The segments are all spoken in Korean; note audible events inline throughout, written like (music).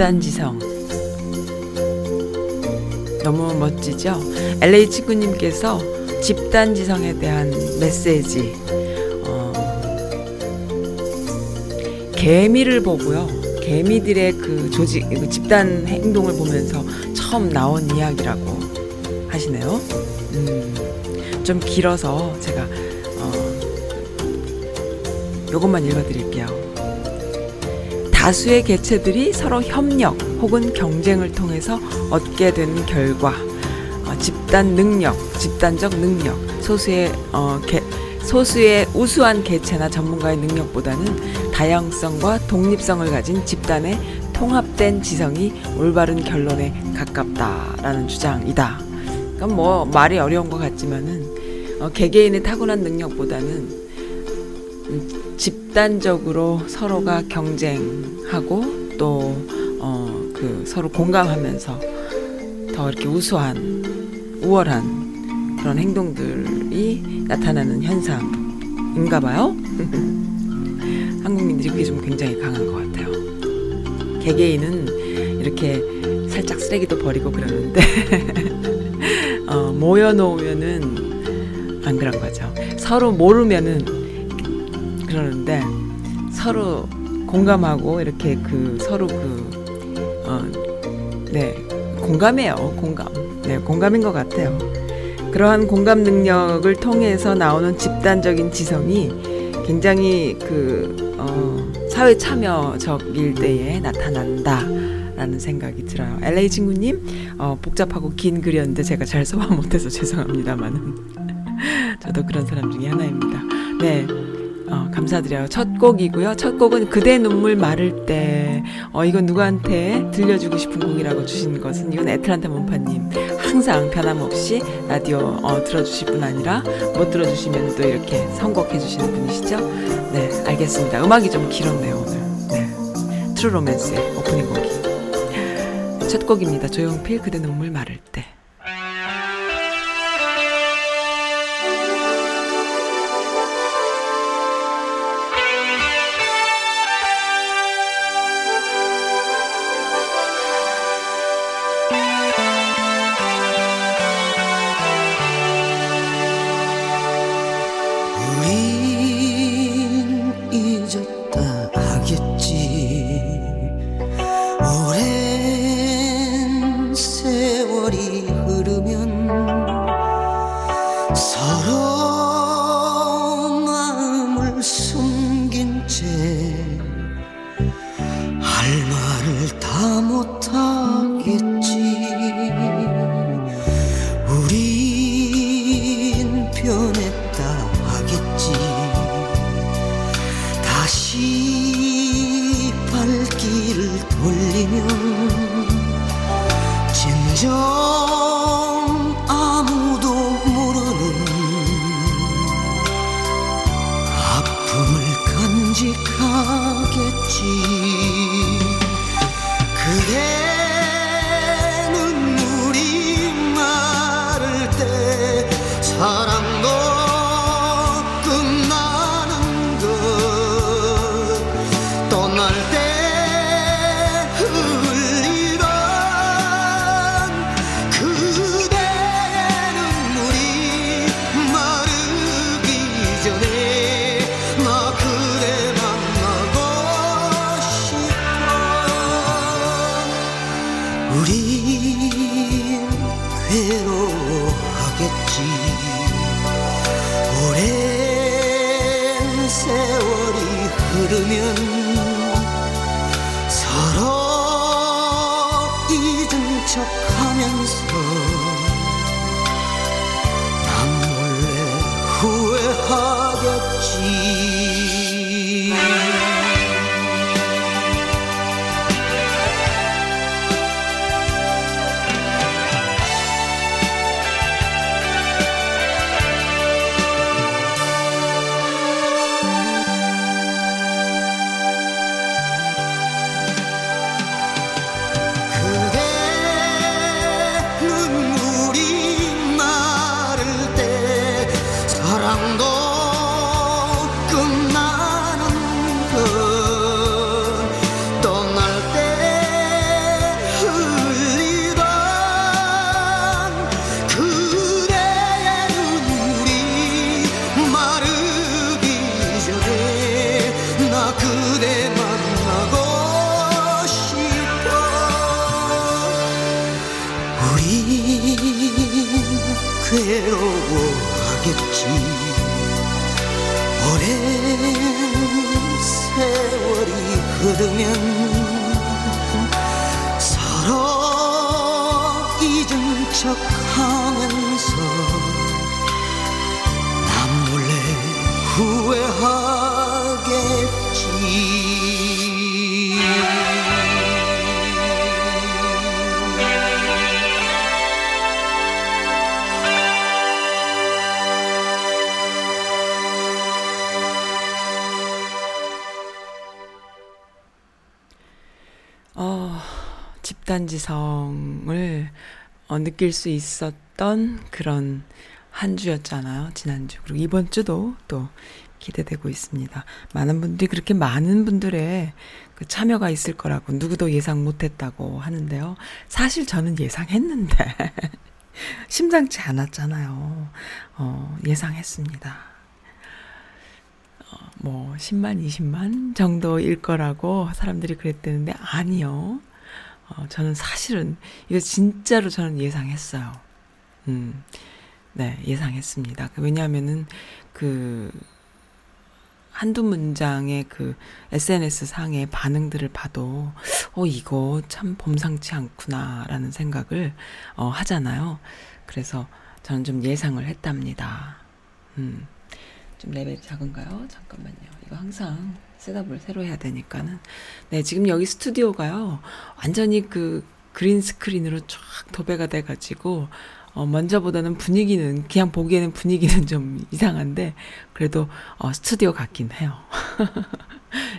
집단지성 너무 멋지죠? LA 친구님께서 집단지성에 대한 메시지 어, 개미를 보고요. 개미들의 그 조직, 그 집단 행동을 보면서 처음 나온 이야기라고 하시네요. 음, 좀 길어서 제가 어, 요것만 읽어드릴게요. 다수의 개체들이 서로 협력 혹은 경쟁을 통해서 얻게 된 결과 어, 집단 능력, 집단적 능력, 소수의 어, 개, 소수의 우수한 개체나 전문가의 능력보다는 다양성과 독립성을 가진 집단의 통합된 지성이 올바른 결론에 가깝다라는 주장이다. 그러니까 뭐 말이 어려운 것 같지만은 어, 개개인의 타고난 능력보다는 음, 집단적으로 서로가 경쟁하고 또 어, 그 서로 공감하면서 더 이렇게 우수한 우월한 그런 행동들이 나타나는 현상인가 봐요. (laughs) 한국민들이 그게 좀 굉장히 강한 것 같아요. 개개인은 이렇게 살짝 쓰레기도 버리고 그러는데 (laughs) 어, 모여놓으면은 안 그런 거죠. 서로 모르면은 그러는데 서로 공감하고 이렇게 그 서로 그 어, 네 공감해요 공감 네 공감인 것 같아요. 그러한 공감 능력을 통해서 나오는 집단적인 지성이 굉장히 그 어, 사회 참여적일 때에 나타난다 라는 생각이 들어요. LA 친구님 어, 복잡하고 긴 글이었는데 제가 잘 소화 못해서 (laughs) 죄송합니다만은 (laughs) 저도 그런 사람 중에 하나입니다. 네. 어, 감사드려요. 첫 곡이고요. 첫 곡은 그대 눈물 마를 때. 어, 이건 누구한테 들려주고 싶은 곡이라고 주신 것은 이건 애틀란타 문파님. 항상 변함없이 라디오 어, 들어주실 뿐 아니라 못 들어주시면 또 이렇게 선곡해 주시는 분이시죠? 네, 알겠습니다. 음악이 좀 길었네요, 오늘. 네. True Romance의 오프닝 곡이. 첫 곡입니다. 조용필 그대 눈물 마를 때. 척하면서 어, 느낄 수 있었던 그런 한 주였잖아요. 지난주. 그리고 이번 주도 또 기대되고 있습니다. 많은 분들이 그렇게 많은 분들의 그 참여가 있을 거라고 누구도 예상 못 했다고 하는데요. 사실 저는 예상했는데 (laughs) 심상치 않았잖아요. 어, 예상했습니다. 어, 뭐 10만, 20만 정도일 거라고 사람들이 그랬대는데 아니요. 어, 저는 사실은 이거 진짜로 저는 예상했어요. 음. 네, 예상했습니다. 그 왜냐하면은 그 한두 문장의 그 SNS 상의 반응들을 봐도 어 이거 참 범상치 않구나라는 생각을 어 하잖아요. 그래서 저는 좀 예상을 했답니다. 음. 좀 레벨이 작은가요? 잠깐만요. 이거 항상 셋업을 새로 해야 되니까는. 네, 지금 여기 스튜디오가요. 완전히 그 그린 스크린으로 쫙 도배가 돼가지고, 어, 먼저보다는 분위기는, 그냥 보기에는 분위기는 좀 이상한데, 그래도, 어, 스튜디오 같긴 해요.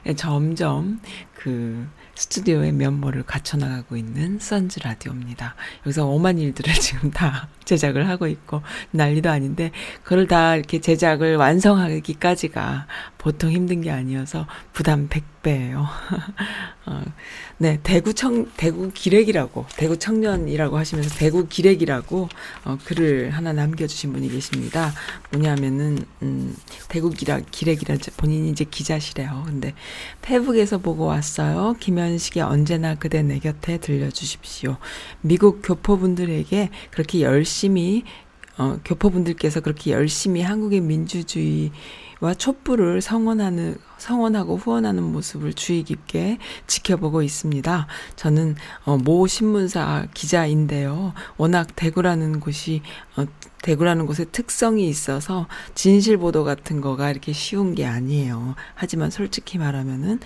네, (laughs) 점점 그 스튜디오의 면모를 갖춰나가고 있는 선즈 라디오입니다. 여기서 오만 일들을 (laughs) 지금 다 제작을 하고 있고 난리도 아닌데 그걸 다 이렇게 제작을 완성하기까지가 보통 힘든 게 아니어서 부담 100배예요. (laughs) 어, 네, 대구 청 대구 기렉이라고 대구 청년이라고 하시면서 대구 기렉이라고 어, 글을 하나 남겨주신 분이 계십니다. 뭐냐면은 음, 대구 기라 기렉이라 본인이 이제 기자시래요. 근데 페북에서 보고 왔어요. 김현식이 언제나 그대 내 곁에 들려주십시오. 미국 교포분들에게 그렇게 열심히 어, 교포분들께서 그렇게 열심히 한국의 민주주의 와 촛불을 성원하는 성원하고 후원하는 모습을 주의 깊게 지켜보고 있습니다. 저는 어, 모 신문사 기자인데요. 워낙 대구라는 곳이 어, 대구라는 곳에 특성이 있어서 진실 보도 같은 거가 이렇게 쉬운 게 아니에요. 하지만 솔직히 말하면은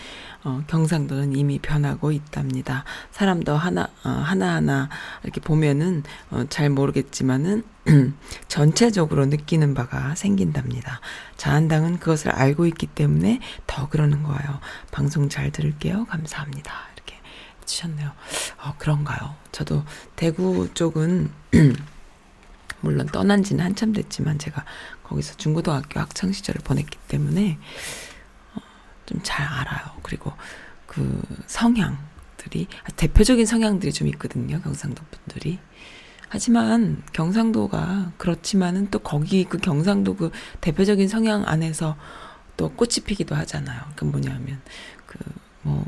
어, 경상도는 이미 변하고 있답니다. 사람도 하나 어, 하나하나 이렇게 보면은 어, 잘 모르겠지만은 (clears throat) 전체적으로 느끼는 바가 생긴답니다. 자한당은 그것을 알고 있기 때문에 더 그러는 거예요. 방송 잘 들을게요. 감사합니다. 이렇게 주셨네요. 어, 그런가요? 저도 대구 쪽은 (clears throat) 물론 떠난 지는 한참 됐지만 제가 거기서 중고등학교 학창 시절을 보냈기 때문에 어, 좀잘 알아요. 그리고 그 성향들이 아, 대표적인 성향들이 좀 있거든요. 경상도 분들이. 하지만 경상도가 그렇지만은 또 거기 그 경상도 그 대표적인 성향 안에서 또 꽃이 피기도 하잖아요. 그 뭐냐면 그뭐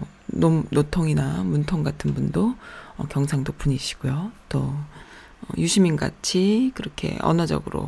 노통이나 문통 같은 분도 어, 경상도 분이시고요. 또 어, 유시민 같이 그렇게 언어적으로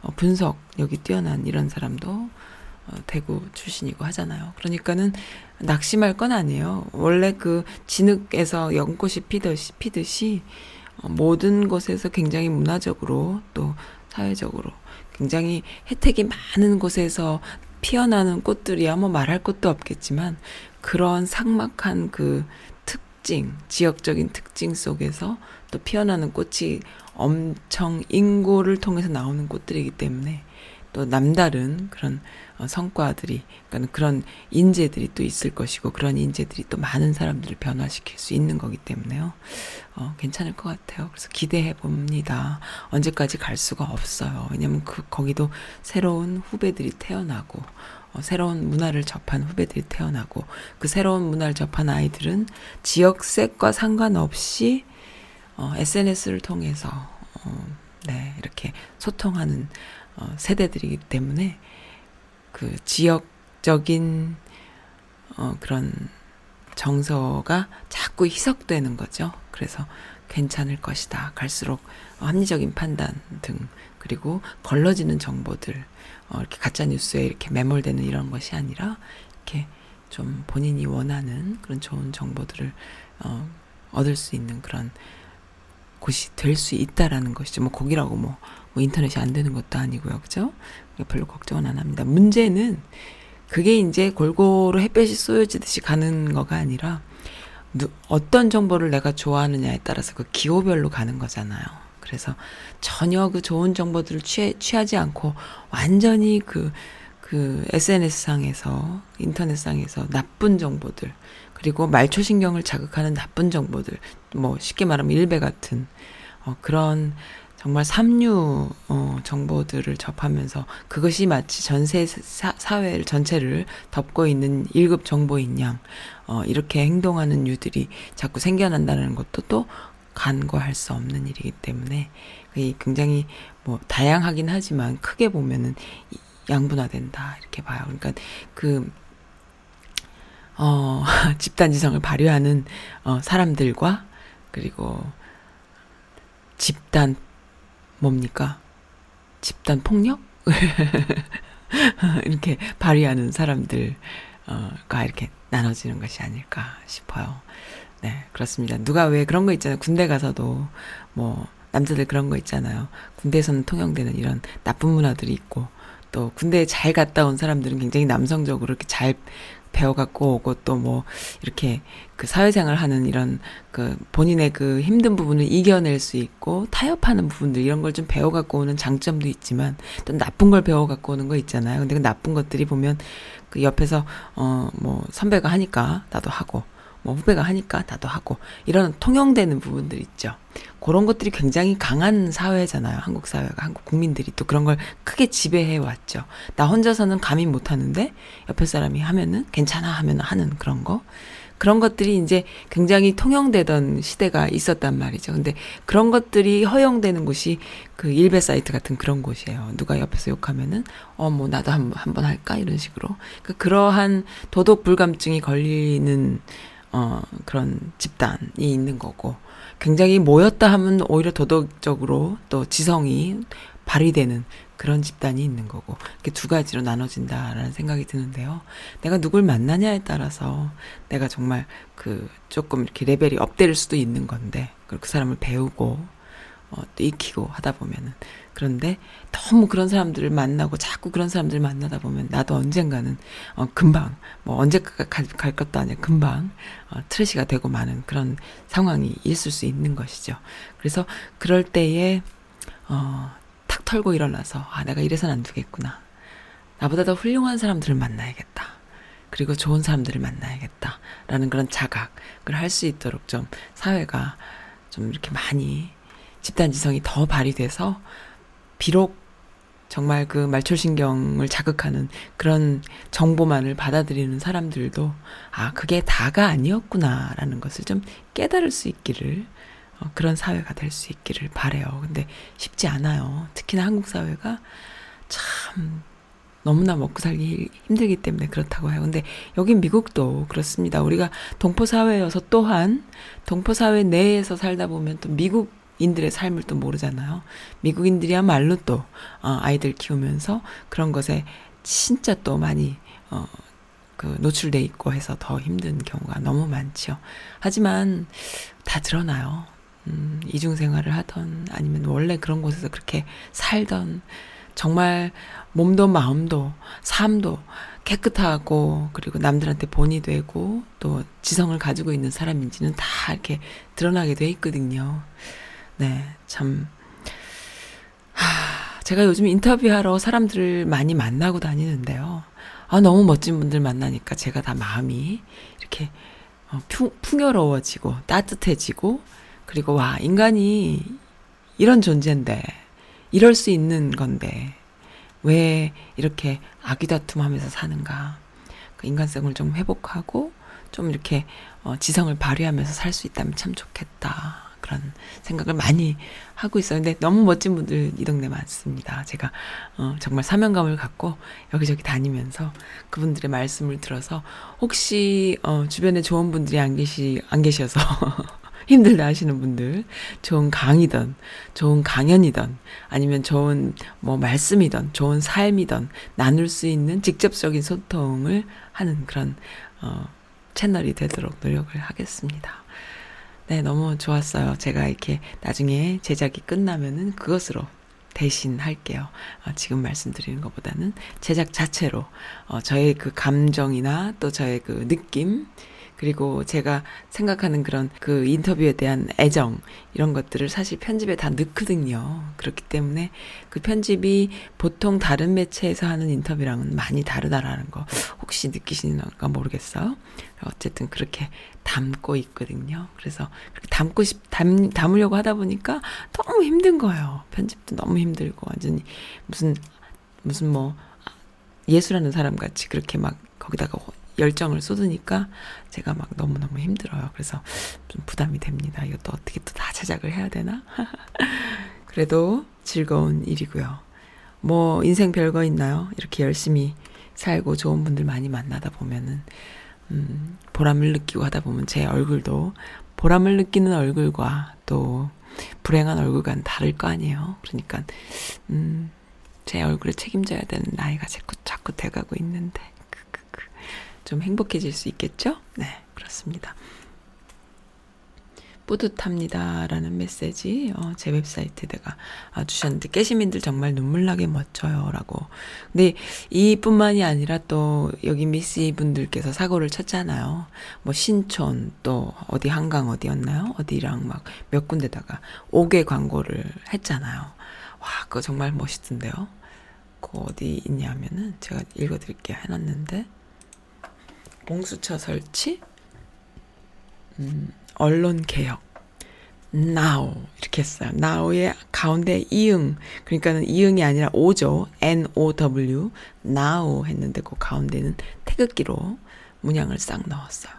어, 분석력이 뛰어난 이런 사람도 어, 대구 출신이고 하잖아요. 그러니까는 낙심할 건 아니에요. 원래 그 진흙에서 연꽃이 피듯이, 피듯이 어, 모든 곳에서 굉장히 문화적으로 또 사회적으로 굉장히 혜택이 많은 곳에서 피어나는 꽃들이야 뭐 말할 것도 없겠지만 그런 삭막한 그 특징, 지역적인 특징 속에서 또 피어나는 꽃이 엄청 인고를 통해서 나오는 꽃들이기 때문에 또 남다른 그런 어, 성과들이 그러니까 그런 인재들이 또 있을 것이고 그런 인재들이 또 많은 사람들을 변화시킬 수 있는 거기 때문에요. 어, 괜찮을 것 같아요. 그래서 기대해 봅니다. 언제까지 갈 수가 없어요. 왜냐면 그 거기도 새로운 후배들이 태어나고 어, 새로운 문화를 접한 후배들이 태어나고 그 새로운 문화를 접한 아이들은 지역색과 상관없이 어, SNS를 통해서 어, 네 이렇게 소통하는 어, 세대들이기 때문에 그 지역적인 어, 그런 정서가 자꾸 희석되는 거죠. 그래서 괜찮을 것이다. 갈수록 합리적인 판단 등 그리고 걸러지는 정보들 어, 이렇게 가짜 뉴스에 이렇게 매몰되는 이런 것이 아니라 이렇게 좀 본인이 원하는 그런 좋은 정보들을 어, 얻을 수 있는 그런 곳이 될 수 있다라는 것이죠. 뭐 거기라고 뭐, 뭐 인터넷이 안 되는 것도 아니고요. 그죠? 별로 걱정은 안 합니다. 문제는 그게 이제 골고루 햇볕이 쏘여지듯이 가는 거가 아니라 누, 어떤 정보를 내가 좋아하느냐에 따라서 그 기호별로 가는 거잖아요. 그래서 전혀 그 좋은 정보들을 취해, 취하지 않고 완전히 그, 그 SNS상에서, 인터넷상에서 나쁜 정보들, 그리고 말초신경을 자극하는 나쁜 정보들, 뭐 쉽게 말하면 일배 같은, 어, 그런 정말 삼류 어, 정보들을 접하면서 그것이 마치 전세 사, 사회 전체를 덮고 있는 1급 정보인 양 어, 이렇게 행동하는 유들이 자꾸 생겨난다는 것도 또 간과할 수 없는 일이기 때문에 그게 굉장히 뭐 다양하긴 하지만 크게 보면은 양분화된다 이렇게 봐요. 그러니까 그 어, (laughs) 집단 지성을 발휘하는 어, 사람들과 그리고 집단 뭡니까? 집단 폭력? (laughs) 이렇게 발휘하는 사람들과 이렇게 나눠지는 것이 아닐까 싶어요. 네, 그렇습니다. 누가 왜 그런 거 있잖아요. 군대 가서도 뭐 남자들 그런 거 있잖아요. 군대에서는 통용되는 이런 나쁜 문화들이 있고 또 군대에 잘 갔다 온 사람들은 굉장히 남성적으로 이렇게 잘 배워갖고 오고 또 뭐 이렇게 그 사회생활 하는 이런 그 본인의 그 힘든 부분을 이겨낼 수 있고 타협하는 부분들 이런 걸 좀 배워갖고 오는 장점도 있지만 또 나쁜 걸 배워갖고 오는 거 있잖아요. 근데 그 나쁜 것들이 보면 그 옆에서 어 뭐 선배가 하니까 나도 하고 뭐 후배가 하니까 나도 하고 이런 통용되는 부분들 있죠. 그런 것들이 굉장히 강한 사회잖아요. 한국 사회가 한국 국민들이 또 그런 걸 크게 지배해 왔죠. 나 혼자서는 감히 못 하는데 옆에 사람이 하면은 괜찮아 하면 하는 그런 거. 그런 것들이 이제 굉장히 통용되던 시대가 있었단 말이죠. 근데 그런 것들이 허용되는 곳이 그 일베 사이트 같은 그런 곳이에요. 누가 옆에서 욕하면은 어 뭐 나도 한번 할까 이런 식으로. 그 그러한 도덕 불감증이 걸리는 어, 그런 집단이 있는 거고, 굉장히 모였다 하면 오히려 도덕적으로 또 지성이 발휘되는 그런 집단이 있는 거고, 이렇게 두 가지로 나눠진다라는 생각이 드는데요. 내가 누굴 만나냐에 따라서 내가 정말 그 조금 이렇게 레벨이 업될 수도 있는 건데, 그리고 그 사람을 배우고, 어, 또 익히고 하다 보면은. 그런데 너무 그런 사람들을 만나고 자꾸 그런 사람들을 만나다 보면 나도 언젠가는 어 금방 뭐 언제가 갈, 갈 것도 아니야 금방 어 트래시가 되고 마는 그런 상황이 있을 수 있는 것이죠. 그래서 그럴 때에 어 탁 털고 일어나서 아 내가 이래선 안 되겠구나. 나보다 더 훌륭한 사람들을 만나야겠다. 그리고 좋은 사람들을 만나야겠다. 라는 그런 자각을 할 수 있도록 좀 사회가 좀 이렇게 많이 집단지성이 더 발휘돼서 비록 정말 그 말초신경을 자극하는 그런 정보만을 받아들이는 사람들도 아, 그게 다가 아니었구나라는 것을 좀 깨달을 수 있기를 어, 그런 사회가 될 수 있기를 바래요. 근데 쉽지 않아요. 특히나 한국 사회가 참 너무나 먹고 살기 힘들기 때문에 그렇다고 해요. 근데 여기 미국도 그렇습니다. 우리가 동포 사회여서 또한 동포 사회 내에서 살다 보면 또 미국 인들의 삶을 또 모르잖아요. 미국인들이야말로 또 어, 아이들 키우면서 그런 것에 진짜 또 많이 어, 그 노출돼 있고 해서 더 힘든 경우가 너무 많죠. 하지만 다 드러나요. 음, 이중 생활을 하던 아니면 원래 그런 곳에서 그렇게 살던 정말 몸도 마음도 삶도 깨끗하고 그리고 남들한테 본이 되고 또 지성을 가지고 있는 사람인지는 다 이렇게 드러나게 돼 있거든요. 네, 참. 하, 제가 요즘 인터뷰하러 사람들을 많이 만나고 다니는데요. 아, 너무 멋진 분들 만나니까 제가 다 마음이 이렇게 어, 풍, 풍요로워지고 따뜻해지고 그리고 와, 인간이 이런 존재인데, 이럴 수 있는 건데, 왜 이렇게 아귀다툼 하면서 사는가. 그 인간성을 좀 회복하고, 좀 이렇게 어, 지성을 발휘하면서 살 수 있다면 참 좋겠다. 그런 생각을 많이 하고. 근데 너무 멋진 분들 이 동네 많습니다. 제가 어, 정말 사명감을 갖고 여기저기 다니면서 그분들의 말씀을 들어서 혹시 어, 주변에 좋은 분들이 안 계시 안 계셔서 (laughs) 힘들다 하시는 분들, 좋은 강의든, 좋은 강연이든, 아니면 좋은 뭐 말씀이든, 좋은 삶이든, 나눌 수 있는 직접적인 소통을 하는 그런, 어, 채널이 되도록 노력을 하겠습니다. 네, 너무 좋았어요. 제가 이렇게 나중에 제작이 끝나면은 그것으로 대신 할게요. 어, 지금 말씀드리는 것보다는 제작 자체로 어, 저의 그 감정이나 또 저의 그 느낌 그리고 제가 생각하는 그런 그 인터뷰에 대한 애정 이런 것들을 사실 편집에 다 넣거든요. 그렇기 때문에 그 편집이 보통 다른 매체에서 하는 인터뷰랑은 많이 다르다라는 거 혹시 느끼시는가 모르겠어요. 어쨌든 그렇게 담고 있거든요. 그래서 그렇게 담고 싶 담, 담으려고 하다 보니까 너무 힘든 거예요. 편집도 너무 힘들고 완전히 무슨 무슨 뭐 예술하는 사람 같이 그렇게 막 거기다가 열정을 쏟으니까 제가 막 너무너무 힘들어요. 그래서 좀 부담이 됩니다. 이것도 어떻게 또 다 제작을 해야 되나? (laughs) 그래도 즐거운 일이고요. 뭐 인생 별거 있나요? 이렇게 열심히 살고 좋은 분들 많이 만나다 보면은 음, 보람을 느끼고 하다 보면 제 얼굴도 보람을 느끼는 얼굴과 또 불행한 얼굴과는 다를 거 아니에요. 그러니까 음, 제 얼굴을 책임져야 되는 나이가 자꾸 자꾸 돼가고 있는데 좀 행복해질 수 있겠죠? 네, 그렇습니다. 뿌듯합니다라는 메시지 어, 제 웹사이트에다가 아, 주셨는데 깨시민들 정말 눈물나게 멋져요라고. 근데 이뿐만이 아니라 또 여기 미씨 분들께서 사고를 쳤잖아요. 뭐 신촌 또 어디 한강 어디였나요? 어디랑 막 몇 군데다가 5개 광고를 했잖아요. 와 그거 정말 멋있던데요. 그 어디 있냐면은 제가 읽어드릴게요 해놨는데 봉수처 설치, 음, 언론 개혁, now 이렇게 했어요. now의 가운데 이응 그러니까는 이응이 아니라 오죠. N O W now 했는데 그 가운데는 태극기로 문양을 싹 넣었어요.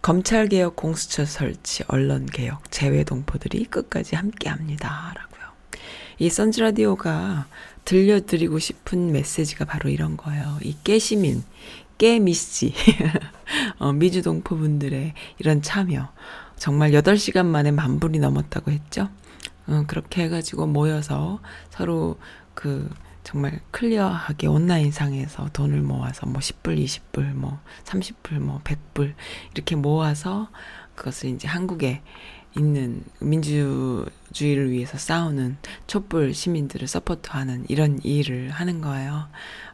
검찰 개혁, 공수처 설치, 언론 개혁, 재외 동포들이 끝까지 함께합니다라고요. 이 선즈 라디오가 들려드리고 싶은 메시지가 바로 이런 거예요. 이 깨시민, 깨미씨, (laughs) 어, 미주 동포 분들의 이런 참여. 정말 8시간 만에 만 불이 넘었다고 했죠. 어, 그렇게 해가지고 모여서 서로 그 정말 클리어하게 온라인상에서 돈을 모아서 뭐 10불, 20불, 뭐 30불, 뭐 100불 이렇게 모아서 그것을 이제 한국에 있는 민주주의를 위해서 싸우는 촛불 시민들을 서포트하는 이런 일을 하는 거예요.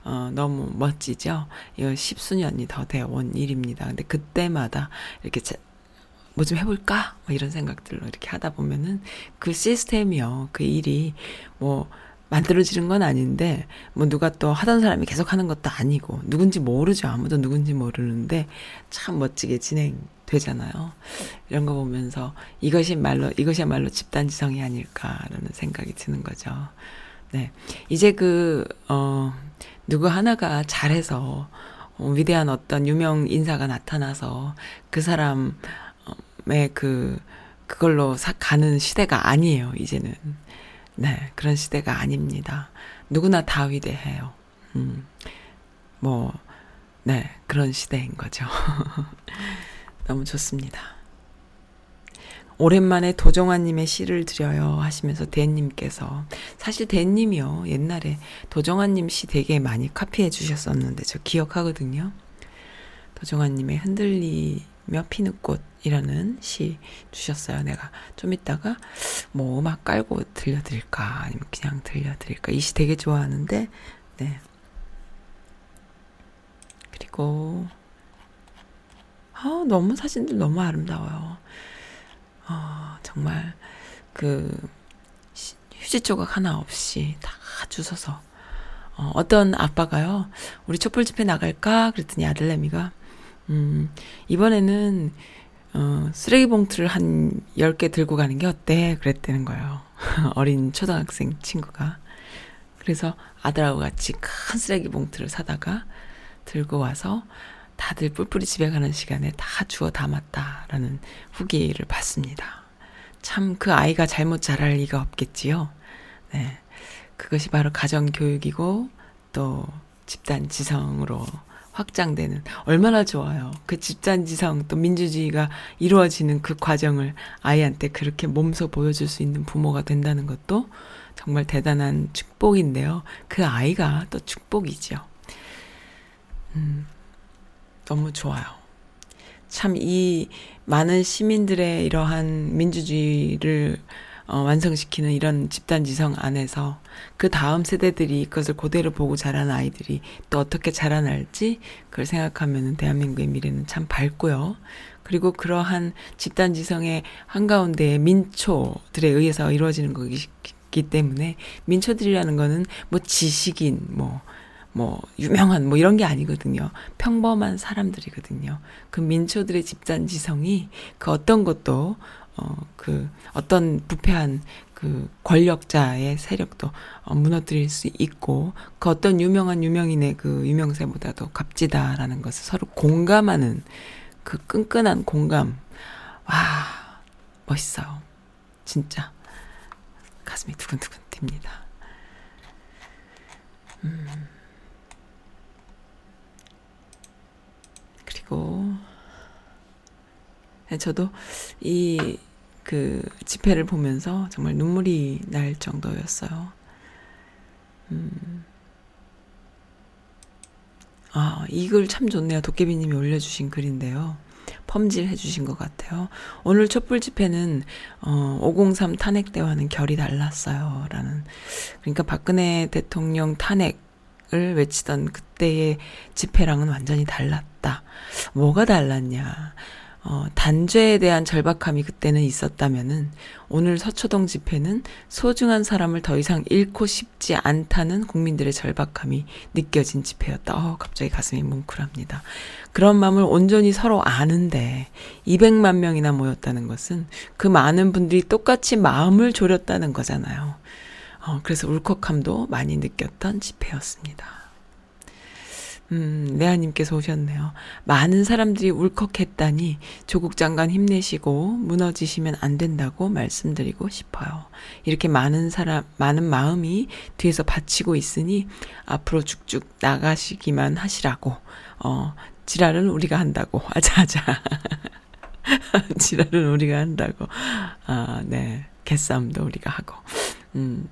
어, 너무 멋지죠? 이거 십수년이 더 되어 온 일입니다. 근데 그때마다 이렇게 뭐 좀 해볼까? 뭐 이런 생각들로 이렇게 하다 보면은 그 시스템이요. 그 일이 뭐 만들어지는 건 아닌데 뭐 누가 또 하던 사람이 계속 하는 것도 아니고 누군지 모르죠. 아무도 누군지 모르는데 참 멋지게 진행되잖아요. 이런 거 보면서 이것이 말로 이것이야말로 집단 지성이 아닐까라는 생각이 드는 거죠. 네. 이제 그, 어, 누구 하나가 잘해서, 어, 위대한 어떤 유명 인사가 나타나서 그 사람의 그, 그걸로 사, 가는 시대가 아니에요, 이제는. 네, 그런 시대가 아닙니다. 누구나 다 위대해요. 음, 뭐, 네, 그런 시대인 거죠. (laughs) 너무 좋습니다. 오랜만에 도정환님의 시를 드려요 하시면서 대님께서 사실 대님이요 옛날에 도정환님 시 되게 많이 카피해 주셨었는데 저 기억하거든요. 도정환님의 흔들리 며 피는 꽃이라는 시 주셨어요. 내가 좀 이따가 뭐 음악 깔고 들려드릴까? 아니면 그냥 들려드릴까? 이 시 되게 좋아하는데 네. 그리고 아 너무 사진들 너무 아름다워요. 어, 정말 그 시- 휴지 조각 하나 없이 다 주워서. 어, 어떤 아빠가요 우리 촛불 집회 나갈까? 그랬더니 아들내미가 음 이번에는 어, 쓰레기 봉투를 한 10개 들고 가는 게 어때? 그랬다는 거예요. (laughs) 어린 초등학생 친구가. 그래서 아들하고 같이 큰 쓰레기 봉투를 사다가 들고 와서 다들 뿔뿔이 집에 가는 시간에 다 주워 담았다라는 후기를 봤습니다. 참 그 아이가 잘못 자랄 리가 없겠지요. 네. 그것이 바로 가정 교육이고 또 집단 지성으로 확장되는 얼마나 좋아요. 그 집단 지성 또 민주주의가 이루어지는 그 과정을 아이한테 그렇게 몸소 보여줄 수 있는 부모가 된다는 것도 정말 대단한 축복인데요. 그 아이가 또 축복이죠. 음, 너무 좋아요. 참 이 많은 시민들의 이러한 민주주의를 어, 완성시키는 이런 집단 지성 안에서 그 다음 세대들이 그것을 그대로 보고 자란 아이들이 또 어떻게 자라날지 그걸 생각하면 대한민국의 미래는 참 밝고요. 그리고 그러한 집단 지성의 한가운데에 민초들에 의해서 이루어지는 거기 때문에 민초들이라는 거는 뭐 지식인 뭐 뭐 유명한 뭐 이런 게 아니거든요. 평범한 사람들이거든요. 그 민초들의 집단 지성이 그 어떤 것도 어 그 어떤 부패한 그 권력자의 세력도 어, 무너뜨릴 수 있고 그 어떤 유명한 유명인의 그 유명세보다도 값지다라는 것을 서로 공감하는 그 끈끈한 공감 와 멋있어요. 진짜 가슴이 두근두근 뜁니다. 음. 그리고 네, 저도 이 그 집회를 보면서 정말 눈물이 날 정도였어요. 음. 아, 이 글 참 좋네요. 도깨비님이 올려주신 글인데요. 펌질 해 주신 것 같아요. 오늘 촛불 집회는 어, 503 탄핵 때와는 결이 달랐어요. 라는 그러니까 박근혜 대통령 탄핵을 외치던 그때의 집회랑은 완전히 달랐다. 뭐가 달랐냐? 어, 단죄에 대한 절박함이 그때는 있었다면은 오늘 서초동 집회는 소중한 사람을 더 이상 잃고 싶지 않다는 국민들의 절박함이 느껴진 집회였다. 어, 갑자기 가슴이 뭉클합니다. 그런 마음을 온전히 서로 아는데 200만 명이나 모였다는 것은 그 많은 분들이 똑같이 마음을 졸였다는 거잖아요. 어, 그래서 울컥함도 많이 느꼈던 집회였습니다. 음, 레아님께서 오셨네요. 많은 사람들이 울컥했다니 조국 장관 힘내시고 무너지시면 안 된다고 말씀드리고 싶어요. 이렇게 많은 사람, 많은 마음이 뒤에서 받치고 있으니 앞으로 쭉쭉 나가시기만 하시라고, 어, 지랄은 우리가 한다고. (laughs) 아자아자. 지랄은 우리가 한다고. 아, 네. 개싸움도 우리가 하고. 음,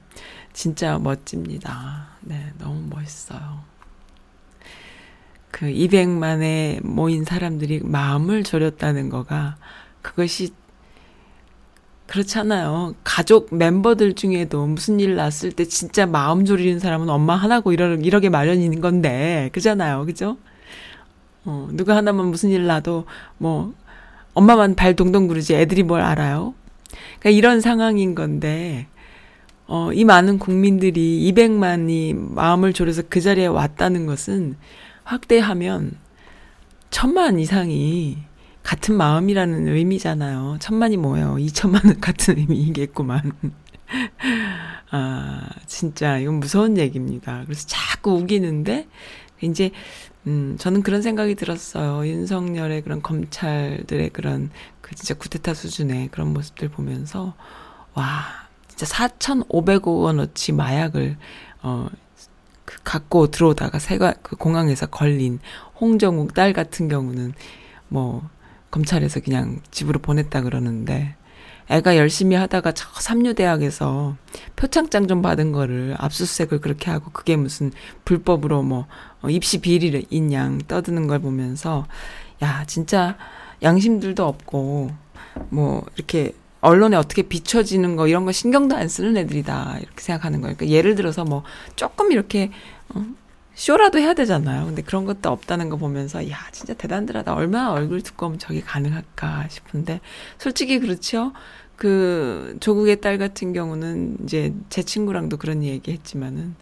진짜 멋집니다. 네, 너무 멋있어요. 그 200만에 모인 사람들이 마음을 졸였다는 거가 그것이 그렇잖아요. 가족 멤버들 중에도 무슨 일 났을 때 진짜 마음 졸이는 사람은 엄마 하나고 이러, 이러게 마련인 건데, 그잖아요. 그죠? 어, 누가 하나만 무슨 일 나도 뭐, 엄마만 발 동동 구르지 애들이 뭘 알아요? 그러니까 이런 상황인 건데, 어, 이 많은 국민들이 200만이 마음을 졸여서 그 자리에 왔다는 것은 확대하면 천만 이상이 같은 마음이라는 의미잖아요. 천만이 뭐예요? 2천만은 같은 의미이겠구만. (laughs) 아, 진짜 이건 무서운 얘기입니다. 그래서 자꾸 우기는데 이제 음, 저는 그런 생각이 들었어요. 윤석열의 그런 검찰들의 그런 그 진짜 구테타 수준의 그런 모습들 보면서 와, 진짜 4,500억 원어치 마약을 어, 그 갖고 들어오다가 세가 그 공항에서 걸린 홍정욱 딸 같은 경우는 뭐 검찰에서 그냥 집으로 보냈다 그러는데 애가 열심히 하다가 저 삼류대학에서 표창장 좀 받은 거를 압수수색을 그렇게 하고 그게 무슨 불법으로 뭐 어, 입시 비리인 양 떠드는 걸 보면서 야 진짜 양심들도 없고 뭐 이렇게 언론에 어떻게 비춰지는 거 이런 거 신경도 안 쓰는 애들이다 이렇게 생각하는 거예요. 그러니까 예를 들어서 뭐 조금 이렇게 어, 쇼라도 해야 되잖아요. 근데 그런 것도 없다는 거 보면서 야 진짜 대단들하다. 얼마나 얼굴 두꺼우면 저게 가능할까 싶은데 솔직히 그렇죠. 그 조국의 딸 같은 경우는 이제 제 친구랑도 그런 얘기 했지만은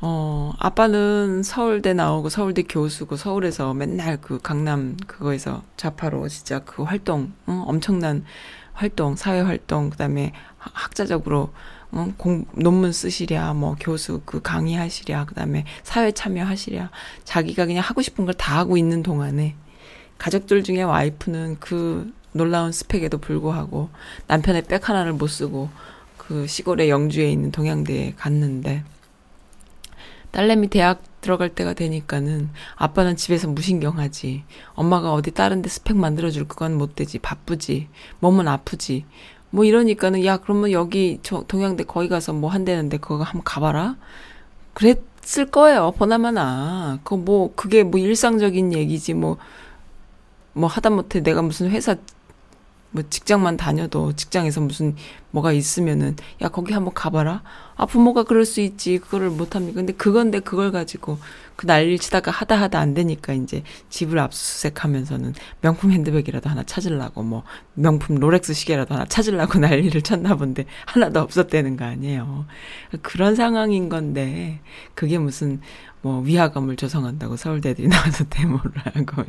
어 아빠는 서울대 나오고 서울대 교수고 서울에서 맨날 그 강남 그거에서 좌파로 진짜 그 활동 어, 엄청난 활동 사회 활동 그다음에 학자적으로 어, 공, 논문 쓰시랴, 뭐 교수 그 강의하시랴, 그다음에 사회 참여하시랴, 자기가 그냥 하고 싶은 걸 다 하고 있는 동안에 가족들 중에 와이프는 그 놀라운 스펙에도 불구하고 남편의 백 하나를 못 쓰고 그 시골의 영주에 있는 동양대에 갔는데 딸내미 대학 들어갈 때가 되니까는 아빠는 집에서 무신경하지. 엄마가 어디 다른 데 스펙 만들어줄 그건 못 되지. 바쁘지. 몸은 아프지. 뭐 이러니까는 야 그러면 여기 저 동양대 거기 가서 뭐 한대는데 그거 한번 가봐라. 그랬을 거예요. 보나마나. 그뭐 그게 뭐 일상적인 얘기지 뭐. 뭐 하다못해 내가 무슨 회사 뭐 직장만 다녀도 직장에서 무슨 뭐가 있으면은 야 거기 한번 가봐라. 아 부모가 그럴 수 있지 그거를 못합니까? 근데 그건데 그걸 가지고 그 난리를 치다가 하다 하다 안 되니까 이제 집을 압수수색 하면서는 명품 핸드백이라도 하나 찾으려고 뭐 명품 롤렉스 시계라도 하나 찾으려고 (laughs) 난리를 쳤나 본데 하나도 없었다는 거 아니에요. 그런 상황인 건데 그게 무슨 뭐 위화감을 조성한다고 서울대들이 (laughs) 나와서 데모를 하고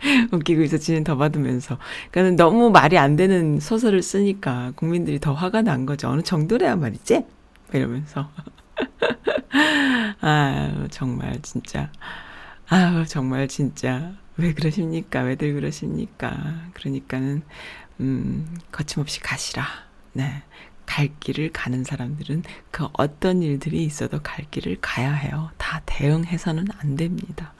(laughs) 웃기고 있어 지는 더 받으면서. 그러니까 너무 말이 안 되는 소설을 쓰니까 국민들이 더 화가 난 거죠. 어느 정도래야 말이지? 이러면서. (laughs) 아유 정말 진짜. 아유 정말 진짜. 왜 그러십니까? 왜들 그러십니까? 그러니까는 음 거침없이 가시라. 네. 갈 길을 가는 사람들은 그 어떤 일들이 있어도 갈 길을 가야 해요. 다 대응해서는 안 됩니다.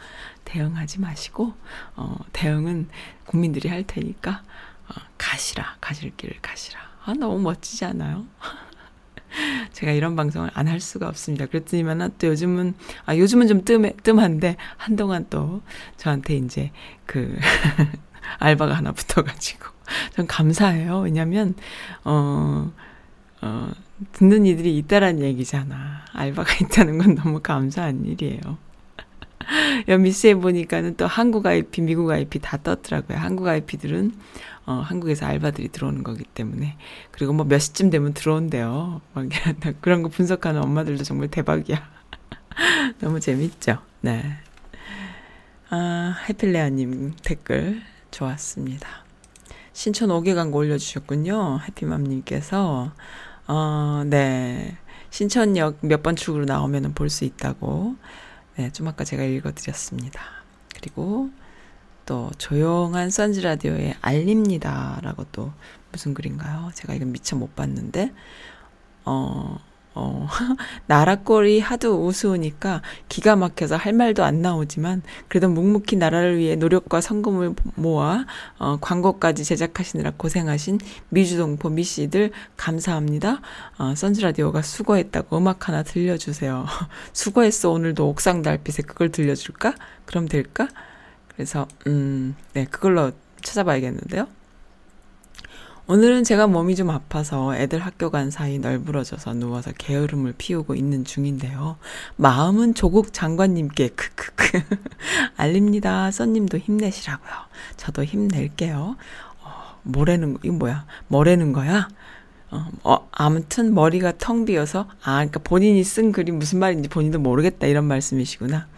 대응하지 마시고 어, 대응은 국민들이 할 테니까 어, 가시라 가실 길을 가시라. 아 너무 멋지지 않아요? (laughs) 제가 이런 방송을 안 할 수가 없습니다. 그랬더니만 또 요즘은 아 요즘은 좀 뜸해, 뜸한데 한동안 또 저한테 이제 그 (laughs) 알바가 하나 붙어가지고 (laughs) 전 감사해요. 왜냐면 어. 어, 듣는 이들이 있다란 얘기잖아. 알바가 있다는 건 너무 감사한 일이에요. (laughs) 연미스에 보니까는 또 한국 IP, 미국 IP 다 떴더라고요. 한국 IP들은 어, 한국에서 알바들이 들어오는 거기 때문에. 그리고 뭐 몇 시쯤 되면 들어온대요. 막 (laughs) 그런 거 분석하는 엄마들도 정말 대박이야. (laughs) 너무 재밌죠? 네. 아, 해필레아님 댓글 좋았습니다. 신촌 5개 광고 올려주셨군요. 해피맘님께서. 어, 네. 신천역 몇번 출구로 나오면 볼수 있다고. 네, 좀 아까 제가 읽어드렸습니다. 그리고 또 조용한 선즈 라디오의 알립니다라고 또 무슨 글인가요? 제가 이건 미처 못 봤는데 어. 어, (laughs) 나라꼴이 하도 우스우니까 기가 막혀서 할 말도 안 나오지만 그래도 묵묵히 나라를 위해 노력과 성금을 모아 어, 광고까지 제작하시느라 고생하신 미주동포 미씨들 감사합니다. 어, 선즈라디오가 수고했다고 음악 하나 들려주세요. (laughs) 수고했어 오늘도 옥상 달빛에 그걸 들려줄까? 그럼 될까? 그래서 음, 네 그걸로 찾아봐야겠는데요. 오늘은 제가 몸이 좀 아파서 애들 학교 간 사이 널브러져서 누워서 게으름을 피우고 있는 중인데요. 마음은 조국 장관님께 크크크 (laughs) 알립니다. 써님도 힘내시라고요. 저도 힘낼게요. 어, 뭐라는 이거 뭐야? 뭐라는 거야? 어, 어, 아무튼 머리가 텅 비어서 아 그러니까 본인이 쓴 글이 무슨 말인지 본인도 모르겠다 이런 말씀이시구나.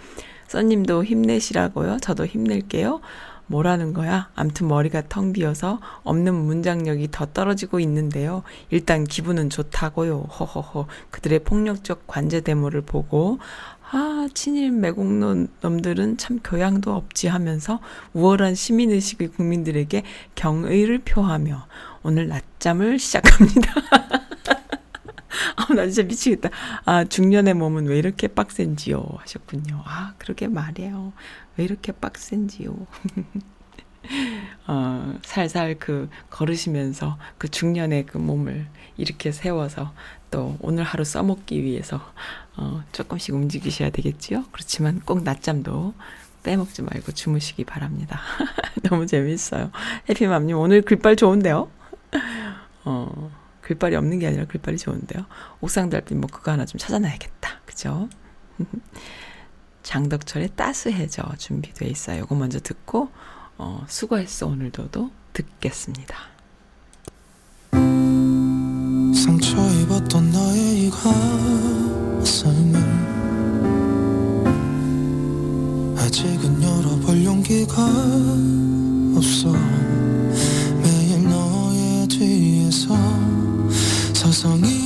써님도 힘내시라고요. 저도 힘낼게요. 뭐라는 거야? 암튼 머리가 텅 비어서 없는 문장력이 더 떨어지고 있는데요. 일단 기분은 좋다고요. 허허허. 그들의 폭력적 관제 데모를 보고 아, 친일 매국노 놈들은 참 교양도 없지 하면서 우월한 시민의식의 국민들에게 경의를 표하며 오늘 낮잠을 시작합니다. (laughs) 아, 나 진짜 미치겠다. 아, 중년의 몸은 왜 이렇게 빡센지요? 하셨군요. 아, 그러게 말이에요. 왜 이렇게 빡센지요? (laughs) 어, 살살 그 걸으시면서 그 중년의 그 몸을 이렇게 세워서 또 오늘 하루 써먹기 위해서 어, 조금씩 움직이셔야 되겠지요. 그렇지만 꼭 낮잠도 빼먹지 말고 주무시기 바랍니다. (laughs) 너무 재밌어요. 해피맘님 오늘 글빨 좋은데요? (laughs) 어, 글빨이 없는 게 아니라 글빨이 좋은데요. 옥상 달빛 뭐 그거 하나 좀 찾아놔야겠다. 그죠? 장덕철의 따스해져 준비돼 있어요. 이거 먼저 듣고 어, 수고했어 오늘도도 듣겠습니다. 상처 입었던 너의 이 가슴을 아직은 열어볼 용기가 없어 매일 너의 뒤에서 서성이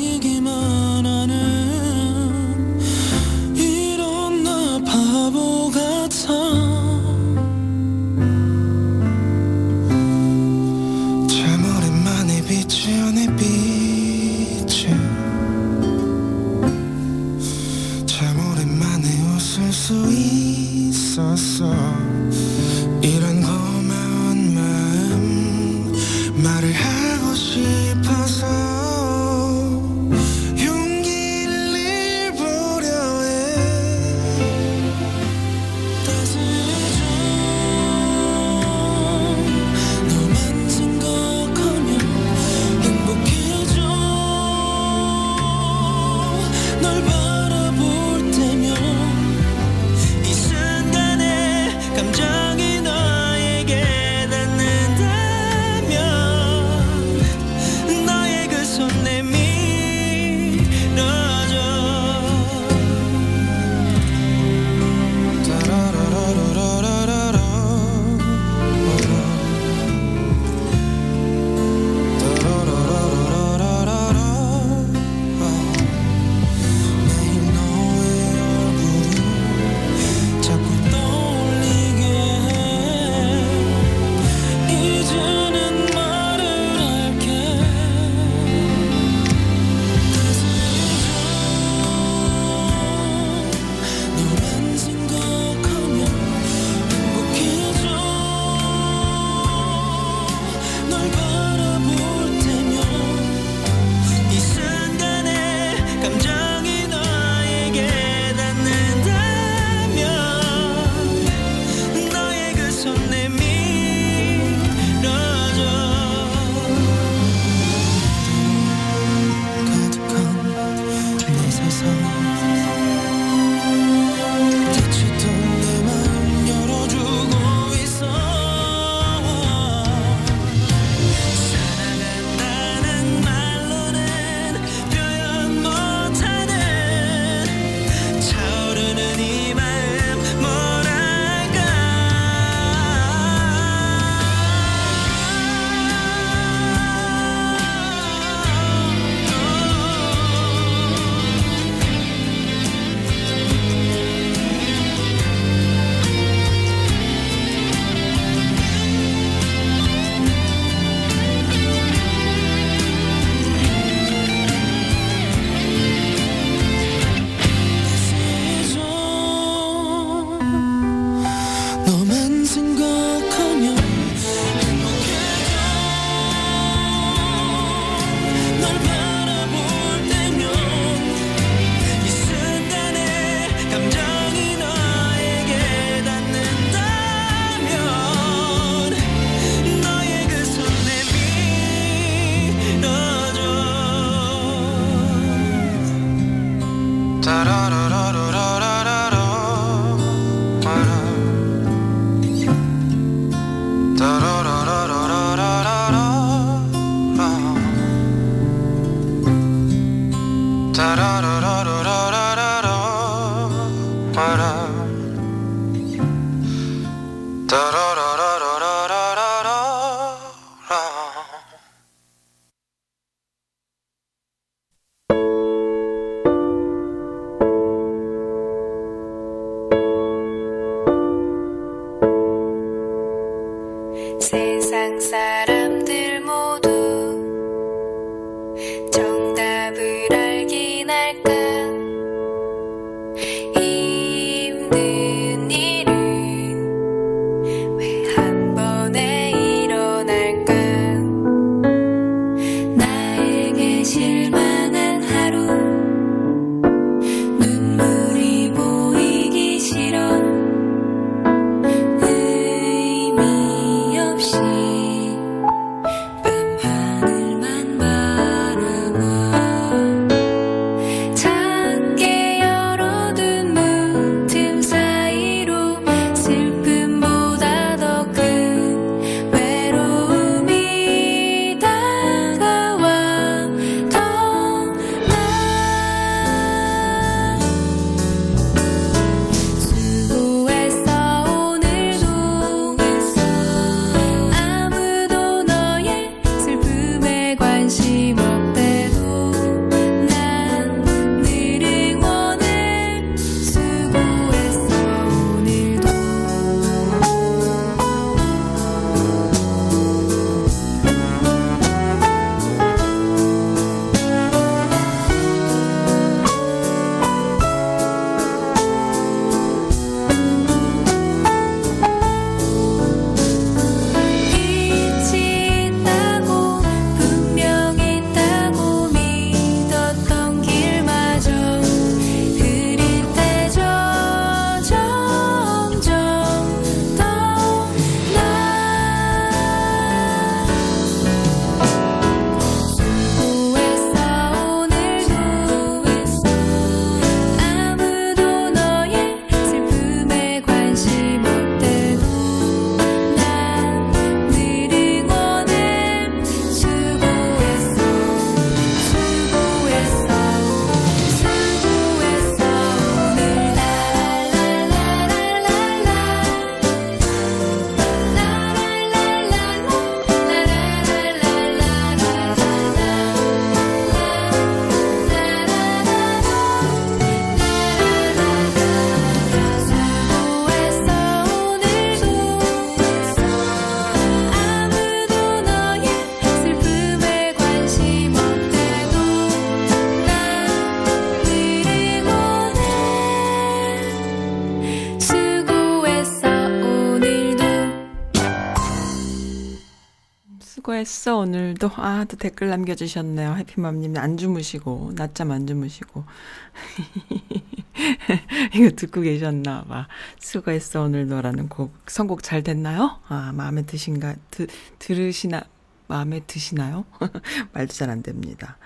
수고했어 오늘도? 아 또 댓글 남겨주셨네요. 해피맘님 안 주무시고 낮잠 안 주무시고. (laughs) 이거 듣고 계셨나 봐. 수고했어 오늘도라는 곡. 선곡 잘 됐나요? 아 마음에 드신가? 드, 들으시나 마음에 드시나요? (laughs) 말도 잘 안 됩니다.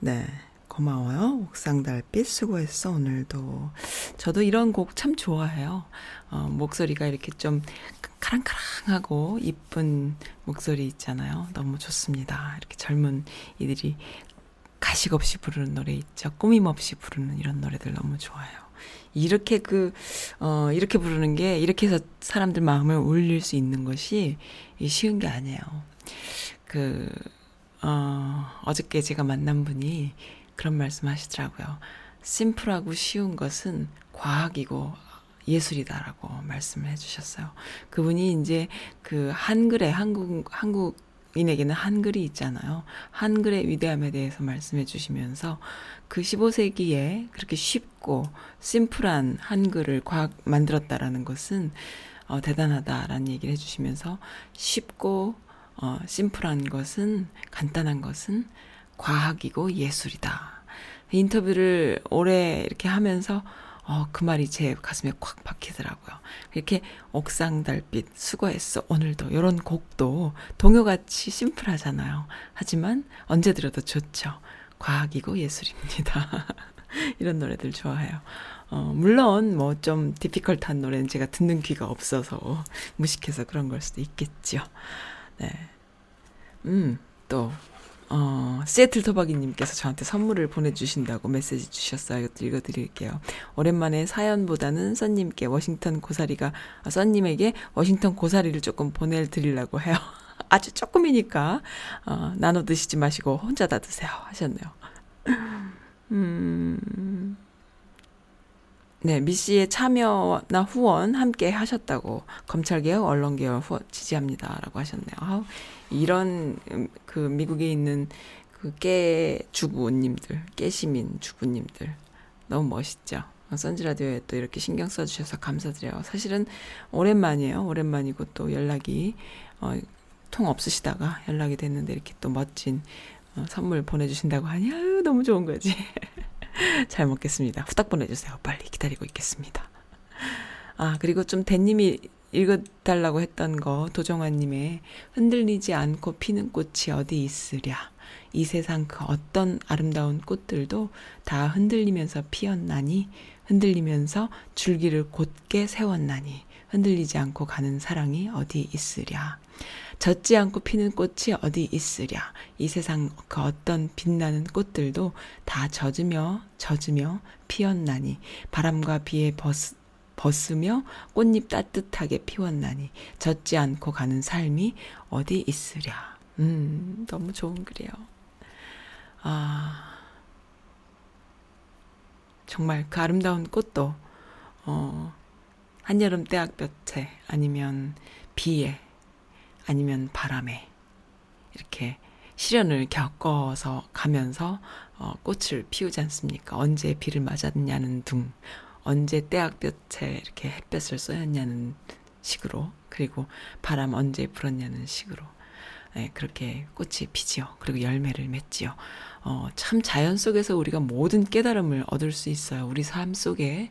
네 고마워요 옥상 달빛 수고했어 오늘도 저도 이런 곡 참 좋아해요 어, 목소리가 이렇게 좀 카랑카랑하고 이쁜 목소리 있잖아요. 너무 좋습니다. 이렇게 젊은 이들이 가식 없이 부르는 노래 있죠. 꾸밈 없이 부르는 이런 노래들 너무 좋아요. 이렇게 그, 어, 이렇게 부르는 게, 이렇게 해서 사람들 마음을 울릴 수 있는 것이 쉬운 게 아니에요. 그, 어, 어저께 제가 만난 분이 그런 말씀 하시더라고요. 심플하고 쉬운 것은 과학이고 예술이다라고 말씀을 해주셨어요. 그분이 이제 그 한글에 한국 한국 인에게는 한글이 있잖아요. 한글의 위대함에 대해서 말씀해 주시면서 그 15세기에 그렇게 쉽고 심플한 한글을 과학 만들었다라는 것은 어, 대단하다라는 얘기를 해주시면서 쉽고 어, 심플한 것은 간단한 것은 과학이고 예술이다. 인터뷰를 오래 이렇게 하면서 어, 그 말이 제 가슴에 콱 박히더라고요. 이렇게 옥상 달빛 수고했어 오늘도 이런 곡도 동요같이 심플하잖아요. 하지만 언제 들어도 좋죠. 과학이고 예술입니다. (laughs) 이런 노래들 좋아해요. 어, 물론 뭐 좀 디피컬트한 노래는 제가 듣는 귀가 없어서 무식해서 그런 걸 수도 있겠죠. 네. 음, 또 어, 세틀 토박이님께서 저한테 선물을 보내주신다고 메시지 주셨어요. 이것도 읽어드릴게요. 오랜만에 사연보다는 써님께 워싱턴 고사리가, 아, 써님에게 워싱턴 고사리를 조금 보내드리려고 해요. (laughs) 아주 조금이니까, 어, 나눠 드시지 마시고 혼자 다 드세요. 하셨네요. 음, 네, 미 씨의 참여나 후원 함께 하셨다고 검찰개혁, 언론개혁 후원 지지합니다라고 하셨네요. 아우, 이런 음, 그 미국에 있는 그깨 주부님들, 깨 시민 주부님들 너무 멋있죠. 선지 라디오에 또 이렇게 신경 써주셔서 감사드려요. 사실은 오랜만이에요. 오랜만이고 또 연락이 어, 통 없으시다가 연락이 됐는데 이렇게 또 멋진 어, 선물 보내주신다고 하니 아유 너무 좋은 거지. (laughs) (laughs) 잘 먹겠습니다. 후딱 보내주세요. 빨리 기다리고 있겠습니다. 아, 그리고 좀 대님이 읽어달라고 했던 거, 도정환님의 흔들리지 않고 피는 꽃이 어디 있으랴. 이 세상 그 어떤 아름다운 꽃들도 다 흔들리면서 피었나니, 흔들리면서 줄기를 곧게 세웠나니, 흔들리지 않고 가는 사랑이 어디 있으랴. 젖지 않고 피는 꽃이 어디 있으랴. 이 세상 그 어떤 빛나는 꽃들도 다 젖으며 젖으며 피었나니 바람과 비에 벗, 벗으며 꽃잎 따뜻하게 피웠나니 젖지 않고 가는 삶이 어디 있으랴. 음, 너무 좋은 글이에요. 아, 정말 그 아름다운 꽃도, 어, 한여름 때학볕에 아니면 비에 아니면 바람에 이렇게 시련을 겪어서 가면서 어, 꽃을 피우지 않습니까? 언제 비를 맞았냐는 둥, 언제 때학볕에 이렇게 햇볕을 쏘였냐는 식으로, 그리고 바람 언제 불었냐는 식으로, 네, 그렇게 꽃이 피지요. 그리고 열매를 맺지요. 어, 참 자연 속에서 우리가 모든 깨달음을 얻을 수 있어요. 우리 삶 속에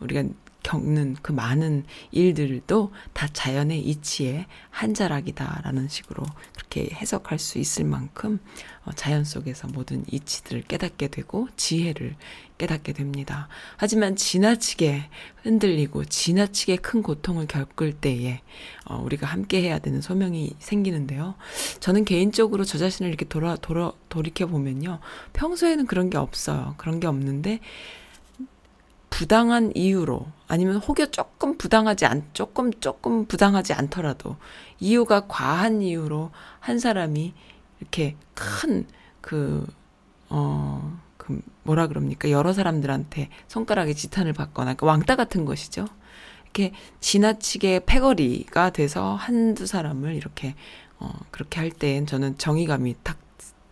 우리가 겪는 그 많은 일들도 다 자연의 이치의 한 자락이다라는 식으로 그렇게 해석할 수 있을 만큼 어, 자연 속에서 모든 이치들을 깨닫게 되고 지혜를 깨닫게 됩니다. 하지만 지나치게 흔들리고 지나치게 큰 고통을 겪을 때에 어, 우리가 함께 해야 되는 소명이 생기는데요. 저는 개인적으로 저 자신을 이렇게 돌아, 돌아, 돌이켜 보면요. 평소에는 그런 게 없어요. 그런 게 없는데 부당한 이유로 아니면 혹여 조금 부당하지 않 조금 조금 부당하지 않더라도 이유가 과한 이유로 한 사람이 이렇게 큰 그 어 그 뭐라 그럽니까 여러 사람들한테 손가락에 지탄을 받거나 그 왕따 같은 것이죠. 이렇게 지나치게 패거리가 돼서 한두 사람을 이렇게 어 그렇게 할 때엔 저는 정의감이 탁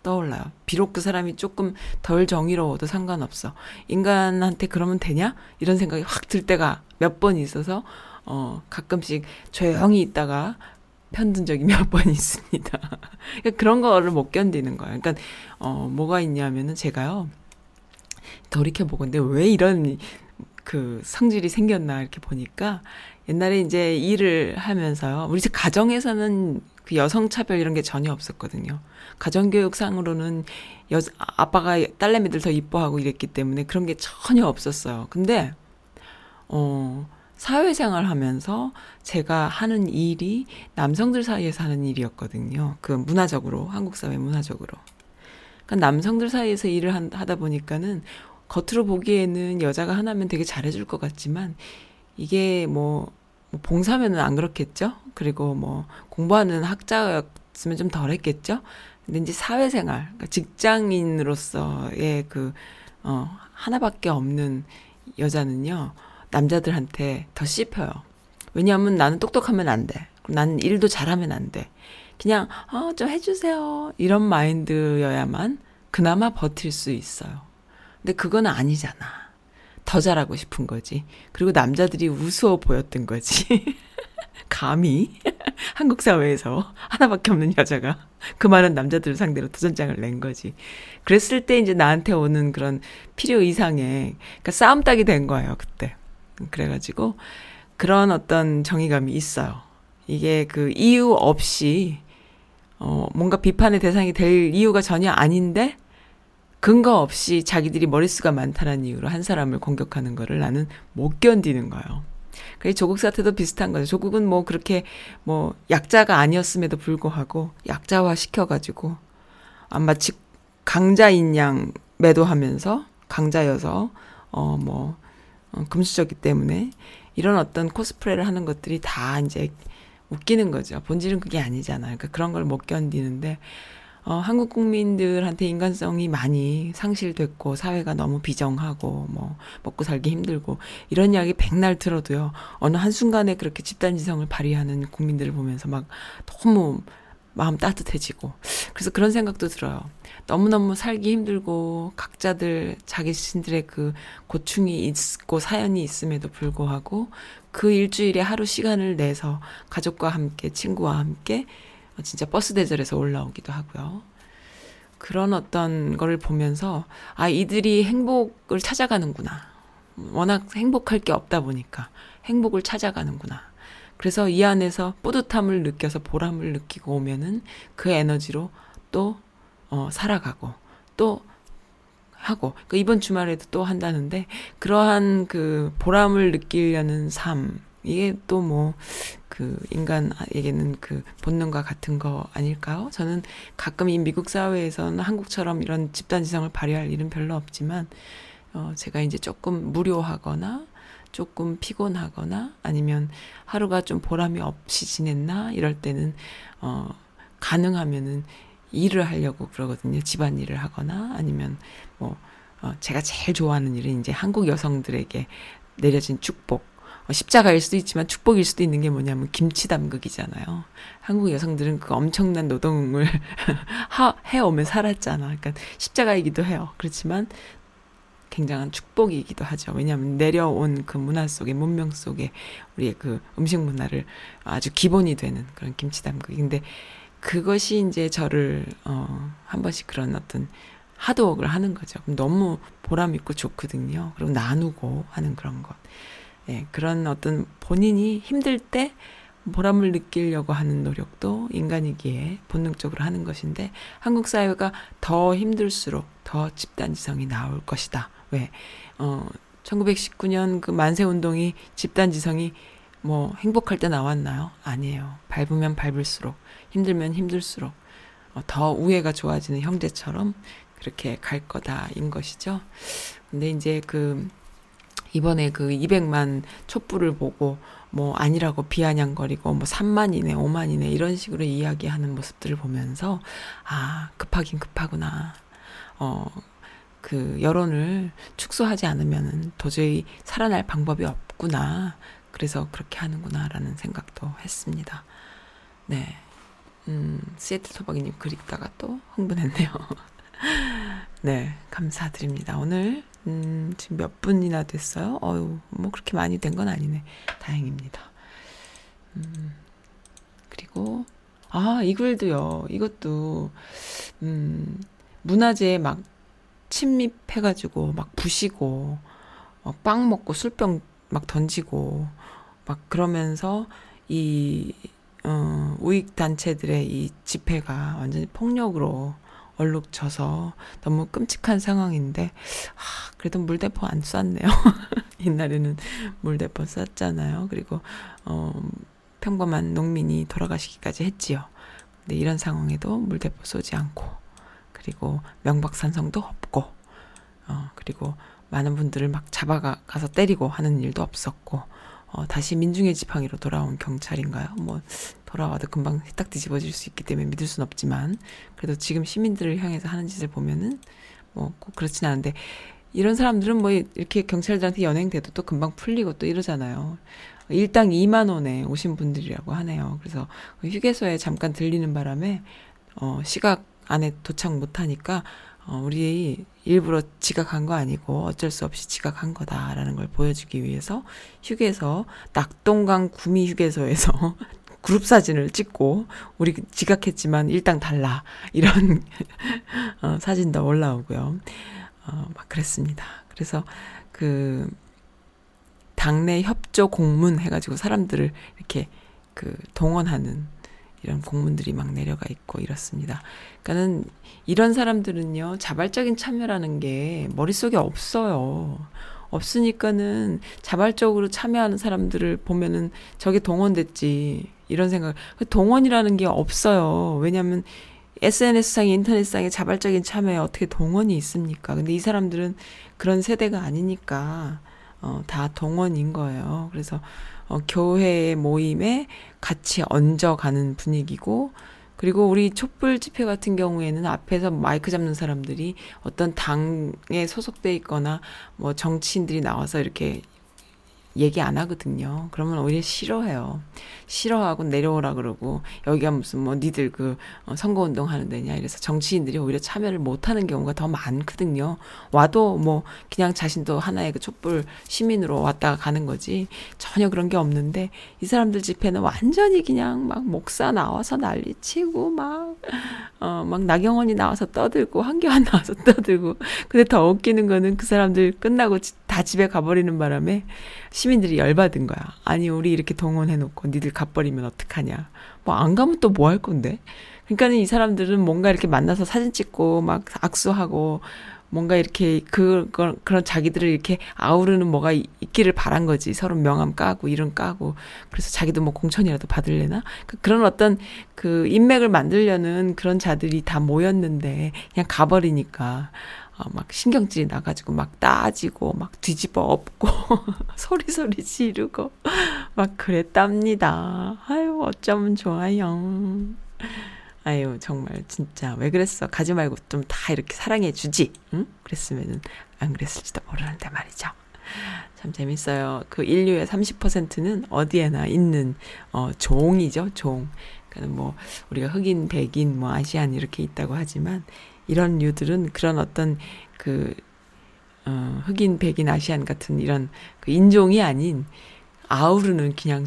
떠올라요. 비록 그 사람이 조금 덜 정의로워도 상관없어. 인간한테 그러면 되냐? 이런 생각이 확 들 때가 몇 번 있어서, 어, 가끔씩 조용히 있다가 편든 적이 몇 번 (laughs) 있습니다. 그러니까 그런 거를 못 견디는 거예요. 그러니까 어 뭐가 있냐면은 제가요 돌이켜 보건데 왜 이런 그 성질이 생겼나 이렇게 보니까 옛날에 이제 일을 하면서요. 우리 집 가정에서는 그 여성 차별 이런 게 전혀 없었거든요. 가정교육상으로는 여 아빠가 딸내미들 더 이뻐하고 이랬기 때문에 그런 게 전혀 없었어요. 근데 어 사회생활 하면서 제가 하는 일이 남성들 사이에서 하는 일이었거든요. 그 문화적으로, 한국 사회 문화적으로. 그러니까 남성들 사이에서 일을 한, 하다 보니까는 겉으로 보기에는 여자가 하나면 되게 잘해줄 것 같지만 이게 뭐, 뭐 봉사면은 안 그렇겠죠? 그리고 뭐 공부하는 학자였으면 좀 덜 했겠죠? 근데 이제 사회생활, 그러니까 직장인으로서의 그, 어, 하나밖에 없는 여자는요, 남자들한테 더 씹혀요. 왜냐하면 나는 똑똑하면 안 돼. 나는 일도 잘하면 안 돼. 그냥 어, 좀 해주세요. 이런 마인드여야만 그나마 버틸 수 있어요. 근데 그건 아니잖아. 더 잘하고 싶은 거지. 그리고 남자들이 우스워 보였던 거지. (laughs) 감히 (laughs) 한국 사회에서 하나밖에 없는 여자가 그 많은 남자들을 상대로 도전장을 낸 거지. 그랬을 때 이제 나한테 오는 그런 필요 이상의 그러니까 싸움 딱이 된 거예요, 그때. 그래가지고 그런 어떤 정의감이 있어요. 이게 그 이유 없이 어 뭔가 비판의 대상이 될 이유가 전혀 아닌데 근거 없이 자기들이 머릿수가 많다는 이유로 한 사람을 공격하는 거를 나는 못 견디는 거예요. 그래 조국 사태도 비슷한 거죠. 조국은 뭐 그렇게 뭐 약자가 아니었음에도 불구하고 약자화 시켜가지고 아 마치 강자인 양 매도하면서 강자여서 어뭐 어, 금수저기 때문에 이런 어떤 코스프레를 하는 것들이 다 이제 웃기는 거죠. 본질은 그게 아니잖아요. 그러니까 그런 걸 못 견디는데 어, 한국 국민들한테 인간성이 많이 상실됐고 사회가 너무 비정하고 뭐 먹고 살기 힘들고 이런 이야기 백날 들어도요. 어느 한 순간에 그렇게 집단지성을 발휘하는 국민들을 보면서 막 너무 마음 따뜻해지고 그래서 그런 생각도 들어요. 너무너무 살기 힘들고 각자들 자기 자신들의 그 고충이 있고 사연이 있음에도 불구하고 그 일주일에 하루 시간을 내서 가족과 함께 친구와 함께 진짜 버스 대절에서 올라오기도 하고요. 그런 어떤 거를 보면서 아 이들이 행복을 찾아가는구나. 워낙 행복할 게 없다 보니까 행복을 찾아가는구나. 그래서 이 안에서 뿌듯함을 느껴서 보람을 느끼고 오면은 그 에너지로 또 어, 살아가고 또 하고 그 이번 주말에도 또 한다는데 그러한 그 보람을 느끼려는 삶 이게 또 뭐 그 인간에게는 그 본능과 같은 거 아닐까요? 저는 가끔 이 미국 사회에서는 한국처럼 이런 집단지성을 발휘할 일은 별로 없지만 어 제가 이제 조금 무료하거나 조금 피곤하거나 아니면 하루가 좀 보람이 없이 지냈나 이럴 때는 어 가능하면은 일을 하려고 그러거든요. 집안일을 하거나 아니면 뭐 어, 제가 제일 좋아하는 일은 이제 한국 여성들에게 내려진 축복. 어, 십자가일 수도 있지만 축복일 수도 있는 게 뭐냐면 김치 담그기잖아요. 한국 여성들은 그 엄청난 노동을 (laughs) 하, 해오며 살았잖아. 그러니까 십자가이기도 해요. 그렇지만 굉장한 축복이기도 하죠. 왜냐하면 내려온 그 문화 속에 문명 속에 우리의 그 음식 문화를 아주 기본이 되는 그런 김치 담그기. 근데 그것이 이제 저를 어, 한 번씩 그런 어떤 하드웍을 하는 거죠. 너무 보람 있고 좋거든요. 그리고 나누고 하는 그런 것. 예, 그런 어떤 본인이 힘들 때 보람을 느끼려고 하는 노력도 인간이기에 본능적으로 하는 것인데 한국 사회가 더 힘들수록 더 집단지성이 나올 것이다. 왜? 어, 1919년 그 만세 운동이 집단지성이 뭐 행복할 때 나왔나요? 아니에요. 밟으면 밟을수록 힘들면 힘들수록 어, 더 우애가 좋아지는 형제처럼 그렇게 갈 거다인 것이죠. 근데 이제 그 이번에 그 200만 촛불을 보고 뭐 아니라고 비아냥거리고 뭐 3만이네, 5만이네 이런 식으로 이야기하는 모습들을 보면서 아, 급하긴 급하구나. 어, 그 여론을 축소하지 않으면은 도저히 살아날 방법이 없구나. 그래서 그렇게 하는구나라는 생각도 했습니다. 네. 음, 시애틀 토박이님 글 읽다가 또 흥분했네요. (laughs) 네, 감사드립니다. 오늘, 음, 지금 몇 분이나 됐어요? 어유 뭐 그렇게 많이 된 건 아니네. 다행입니다. 음, 그리고 아, 이 글도요. 이것도 음, 문화재에 막 침입해가지고 막 부시고 막 빵 먹고 술병 막 던지고 막 그러면서 이 어, 우익 단체들의 이 집회가 완전히 폭력으로 얼룩져서 너무 끔찍한 상황인데 아, 그래도 물대포 안 쐈네요. (laughs) 옛날에는 물대포 쐈잖아요. 그리고 어, 평범한 농민이 돌아가시기까지 했지요. 근데 이런 상황에도 물대포 쏘지 않고 그리고 명박산성도 없고 어, 그리고 많은 분들을 막 잡아가 가서 때리고 하는 일도 없었고 어, 다시 민중의 지팡이로 돌아온 경찰인가요? 뭐 돌아와도 금방 딱 뒤집어질 수 있기 때문에 믿을 순 없지만 그래도 지금 시민들을 향해서 하는 짓을 보면은 뭐 꼭 그렇진 않은데 이런 사람들은 뭐 이렇게 경찰들한테 연행돼도 또 금방 풀리고 또 이러잖아요. 일당 2만 원에 오신 분들이라고 하네요. 그래서 휴게소에 잠깐 들리는 바람에 어 시각 안에 도착 못 하니까 어 우리 일부러 지각한 거 아니고 어쩔 수 없이 지각한 거다라는 걸 보여주기 위해서 휴게소 낙동강 구미 휴게소에서 (laughs) 그룹 사진을 찍고 우리 지각했지만 일당 달라 이런 (laughs) 어, 사진도 올라오고요. 어, 막 그랬습니다. 그래서 그 당내 협조 공문 해가지고 사람들을 이렇게 그 동원하는 이런 공문들이 막 내려가 있고 이렇습니다. 그러니까는 이런 사람들은요 자발적인 참여라는 게 머릿속에 없어요. 없으니까는 자발적으로 참여하는 사람들을 보면은 저게 동원됐지 이런 생각. 동원이라는 게 없어요. 왜냐하면 SNS상에 인터넷상에 자발적인 참여에 어떻게 동원이 있습니까? 근데 이 사람들은 그런 세대가 아니니까 어, 다 동원인 거예요. 그래서 어, 교회 모임에 같이 얹어가는 분위기고 그리고 우리 촛불 집회 같은 경우에는 앞에서 마이크 잡는 사람들이 어떤 당에 소속돼 있거나 뭐 정치인들이 나와서 이렇게 얘기 안 하거든요. 그러면 오히려 싫어해요. 싫어하고 내려오라 그러고 여기가 무슨 뭐 니들 그 어, 선거 운동 하는 데냐 이래서 정치인들이 오히려 참여를 못 하는 경우가 더 많거든요. 와도 뭐 그냥 자신도 하나의 그 촛불 시민으로 왔다가 가는 거지 전혀 그런 게 없는데 이 사람들 집회는 완전히 그냥 막 목사 나와서 난리치고 막 어, 막 나경원이 나와서 떠들고 한교안 나와서 떠들고 근데 더 웃기는 거는 그 사람들 끝나고 다 집에 가버리는 바람에 시민들이 열받은 거야. 아니 우리 이렇게 동원해놓고 니들 가버리면 어떡하냐. 뭐 안 가면 또 뭐 할 건데. 그러니까는 이 사람들은 뭔가 이렇게 만나서 사진 찍고 막 악수하고 뭔가 이렇게 그, 그 그런 자기들을 이렇게 아우르는 뭐가 있기를 바란 거지. 서로 명함 까고 이름 까고. 그래서 자기도 뭐 공천이라도 받을래나? 그, 그런 어떤 그 인맥을 만들려는 그런 자들이 다 모였는데 그냥 가버리니까 어, 막 신경질이 나가지고 막 따지고 막 뒤집어 엎고 (laughs) 소리소리 지르고 막 그랬답니다. 아유 어쩌면 좋아요. 아유 정말 진짜 왜 그랬어? 가지 말고 좀 다 이렇게 사랑해 주지. 응? 그랬으면은 안 그랬을지도 모르는데 말이죠. 참 재밌어요. 그 인류의 30%는 어디에나 있는 어 종이죠 종. 그러니까 뭐 우리가 흑인 백인 뭐 아시안 이렇게 있다고 하지만 이런 류들은 그런 어떤 그 어, 흑인 백인 아시안 같은 이런 그 인종이 아닌 아우르는 그냥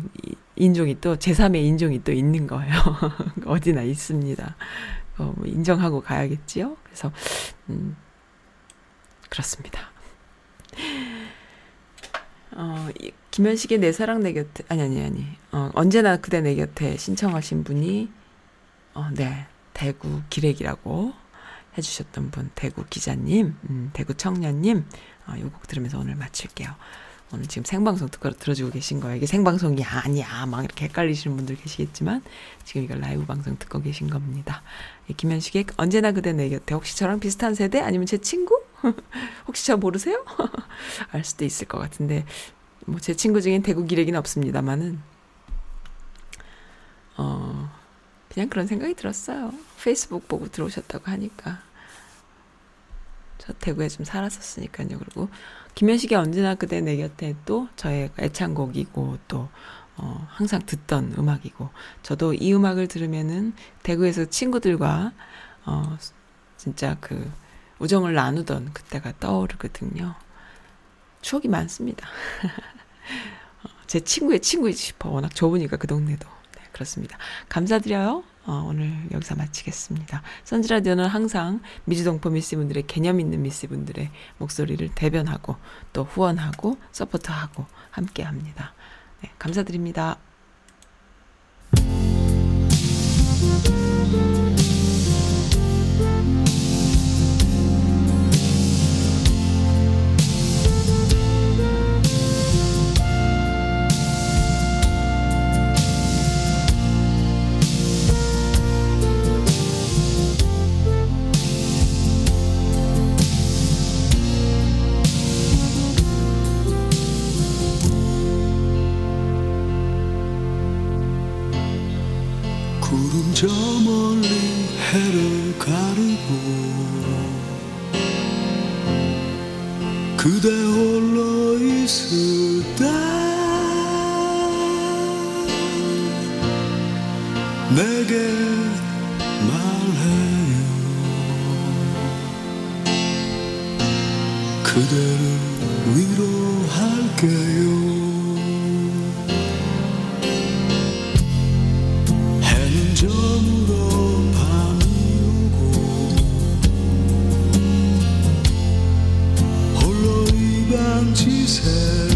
인종이 또 제3의 인종이 또 있는 거예요. (laughs) 어디나 있습니다. 어, 뭐 인정하고 가야겠지요. 그래서 음, 그렇습니다. 어, 김현식의 내 사랑 내 곁에 아니 아니 아니 어, 언제나 그대 내 곁에 신청하신 분이 어, 네 대구 기렉이라고 해주셨던 분 대구 기자님 음, 대구 청년님 어, 요곡 들으면서 오늘 마칠게요. 오늘 지금 생방송 듣고 들어주고 계신 거예요. 이게 생방송이 아니야. 막 이렇게 헷갈리시는 분들 계시겠지만 지금 이걸 라이브 방송 듣고 계신 겁니다. 김현식의 언제나 그대 내 곁에 혹시 저랑 비슷한 세대 아니면 제 친구? (laughs) 혹시 저 모르세요? (laughs) 알 수도 있을 것 같은데 뭐 제 친구 중엔 대구 기레기는 없습니다만은 어 그냥 그런 생각이 들었어요. 페이스북 보고 들어오셨다고 하니까 저 대구에 좀 살았었으니까요. 그리고 김현식이 언제나 그대 내 곁에 또 저의 애창곡이고 또 어, 항상 듣던 음악이고 저도 이 음악을 들으면은 대구에서 친구들과 어, 진짜 그 우정을 나누던 그때가 떠오르거든요. 추억이 많습니다. (laughs) 어, 제 친구의 친구이지 싶어. 워낙 좁으니까 그 동네도. 네, 그렇습니다. 감사드려요. 어, 오늘 여기서 마치겠습니다. 선지라디오는 항상 미주동포 미씨분들의 개념 있는 미씨분들의 목소리를 대변하고 또 후원하고 서포트하고 함께 합니다. 네, 감사드립니다. she said.